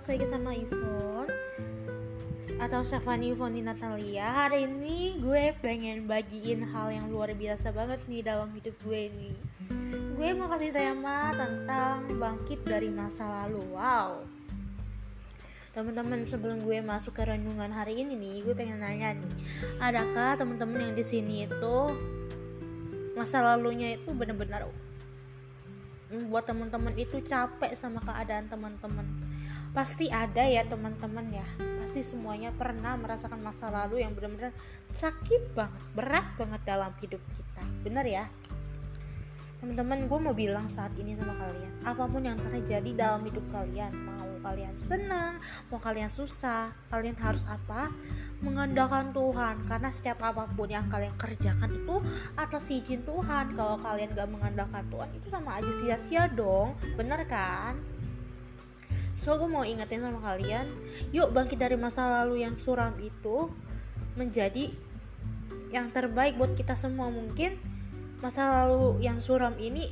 balik lagi sama Ivon Atau Safani Ivoni Natalia. Hari ini gue pengen bagiin hal yang luar biasa banget nih dalam hidup gue nih Gue mau kasih tema tentang bangkit dari masa lalu. Wow. Teman-teman sebelum gue masuk ke renungan hari ini nih gue pengen nanya nih adakah teman-teman yang di sini itu masa lalunya itu bener-bener membuat teman-teman itu capek sama keadaan teman-teman pasti ada ya teman-teman ya. Pasti semuanya pernah merasakan masa lalu yang benar-benar sakit banget berat banget dalam hidup kita. Bener ya? Teman-teman gue mau bilang saat ini sama kalian apa pun yang terjadi dalam hidup kalian mau kalian senang mau kalian susah kalian harus apa? Mengandalkan Tuhan karena setiap apa pun yang kalian kerjakan itu atas izin Tuhan. Kalau kalian gak mengandalkan Tuhan itu sama aja sia-sia dong. Bener kan so gue mau ingetin sama kalian yuk bangkit dari masa lalu yang suram itu menjadi yang terbaik buat kita semua. Mungkin masa lalu yang suram ini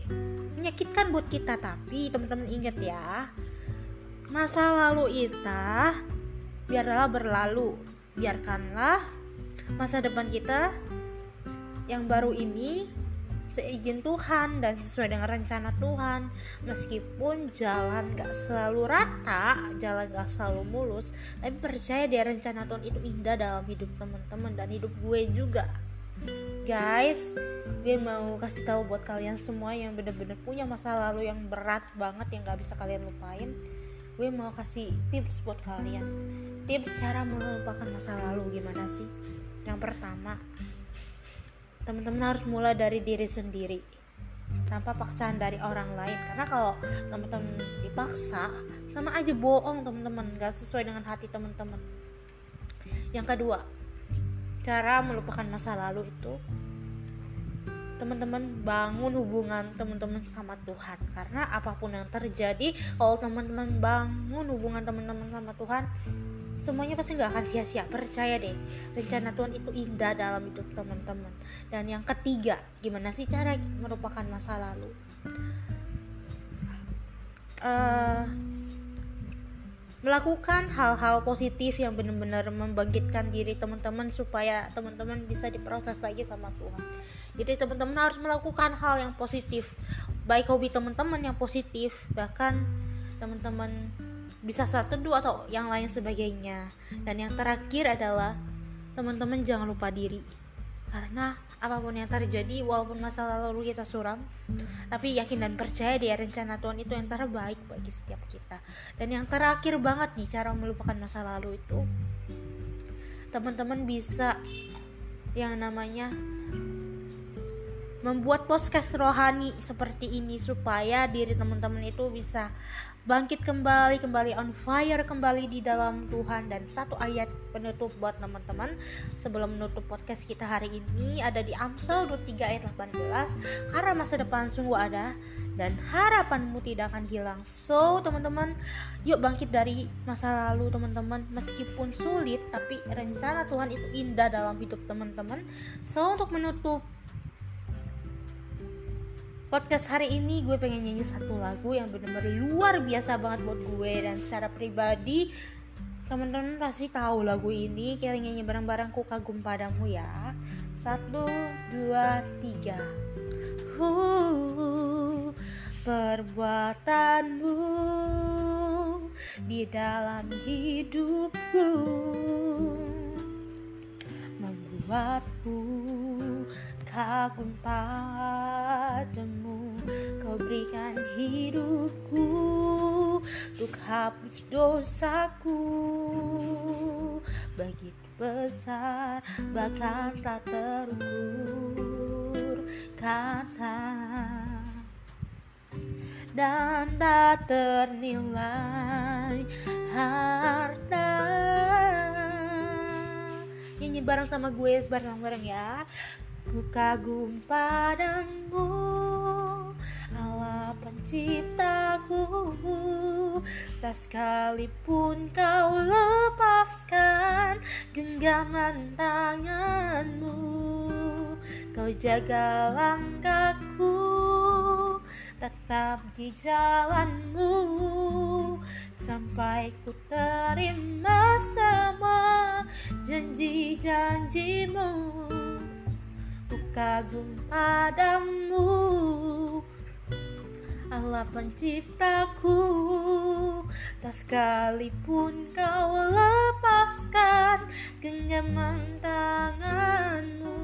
menyakitkan buat kita tapi teman-teman ingat ya masa lalu kita biarlah berlalu. Biarkanlah masa depan kita yang baru ini seizin Tuhan dan sesuai dengan rencana Tuhan. Meskipun jalan gak selalu rata jalan gak selalu mulus tapi percaya dia rencana Tuhan itu indah dalam hidup teman-teman dan hidup gue juga. Guys gue mau kasih tahu buat kalian semua yang bener-bener punya masa lalu yang berat banget yang gak bisa kalian lupain gue mau kasih tips buat kalian. Tips cara melupakan masa lalu gimana sih? Yang pertama teman-teman harus mulai dari diri sendiri. Tanpa paksaan dari orang lain. Karena kalau teman-teman dipaksa sama aja bohong teman-teman. Gak sesuai dengan hati teman-teman. Yang kedua cara melupakan masa lalu itu teman-teman bangun hubungan teman-teman sama Tuhan. Karena apa pun yang terjadi kalau teman-teman bangun hubungan teman-teman sama Tuhan semuanya pasti nggak akan sia-sia. Percaya deh rencana Tuhan itu indah dalam hidup teman-teman. Dan yang ketiga gimana sih cara merupakan masa lalu? Uh, melakukan hal-hal positif yang benar-benar membangkitkan diri teman-teman supaya teman-teman bisa diproses lagi sama Tuhan. Jadi teman-teman harus melakukan hal yang positif. Baik hobi teman-teman yang positif bahkan teman-teman bisa satu dua atau yang lain sebagainya. Dan yang terakhir adalah teman-teman jangan lupa diri. Karena apa pun yang terjadi walaupun masa lalu kita suram tapi yakin dan percaya dia rencana Tuhan itu yang terbaik bagi setiap kita. Dan yang terakhir banget nih cara melupakan masa lalu itu teman-teman bisa yang namanya membuat podcast rohani seperti ini supaya diri teman-teman itu bisa bangkit kembali, kembali on fire kembali di dalam Tuhan dan satu ayat penutup buat teman-teman sebelum menutup podcast kita hari ini ada di Amsal 23 ayat 18 karena masa depan sungguh ada dan harapanmu tidak akan hilang. So, teman-teman, yuk bangkit dari masa lalu, teman-teman. Meskipun sulit, tapi rencana Tuhan itu indah dalam hidup teman-teman. So, untuk menutup podcast hari ini gue pengen nyanyi satu lagu yang bener-bener luar biasa banget buat gue dan secara pribadi teman-teman pasti tahu lagu ini. Kita nyanyi bareng-bareng ku kagum padamu ya. Satu dua tiga. Uh, perbuatanmu di dalam hidupku membuatku kagum padamu Kau berikan hidupku Untuk hapus dosaku. Begitu besar Bahkan tak terukur Kata Dan tak ternilai Harta. Nyanyi bareng sama gue bareng-bareng ya Ku kagum padamu Allah penciptaku. Tak sekalipun kau lepaskan Genggaman tanganmu Kau jaga langkahku Tetap di jalanmu. Sampai ku terima semua janji-janjimu kagum padamu. Allah penciptaku Tak sekalipun kau lepaskan genggaman tanganmu.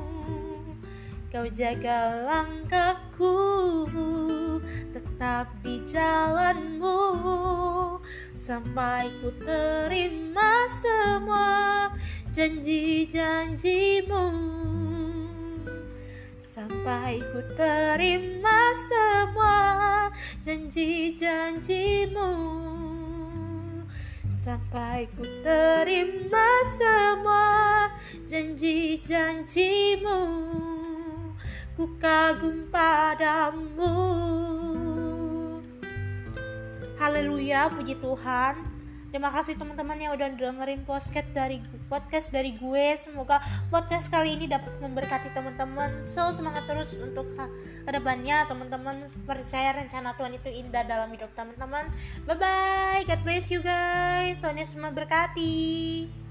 Kau jaga langkahku Tetap di jalanmu. Sampai ku terima semua janji-janjimu Sampai ku terima semua janji-janjimu. Sampai ku terima semua janji-janjimu. Ku kagum padamu. Haleluya, puji Tuhan Terima kasih teman-teman yang udah dengerin podcast dari podcast dari gue. Semoga podcast kali ini dapat memberkati teman-teman. So semangat terus untuk ke depannya teman-teman. Percaya rencana Tuhan itu indah dalam hidup teman-teman. Bye bye. God bless you guys. Tuhan Yesus memberkati.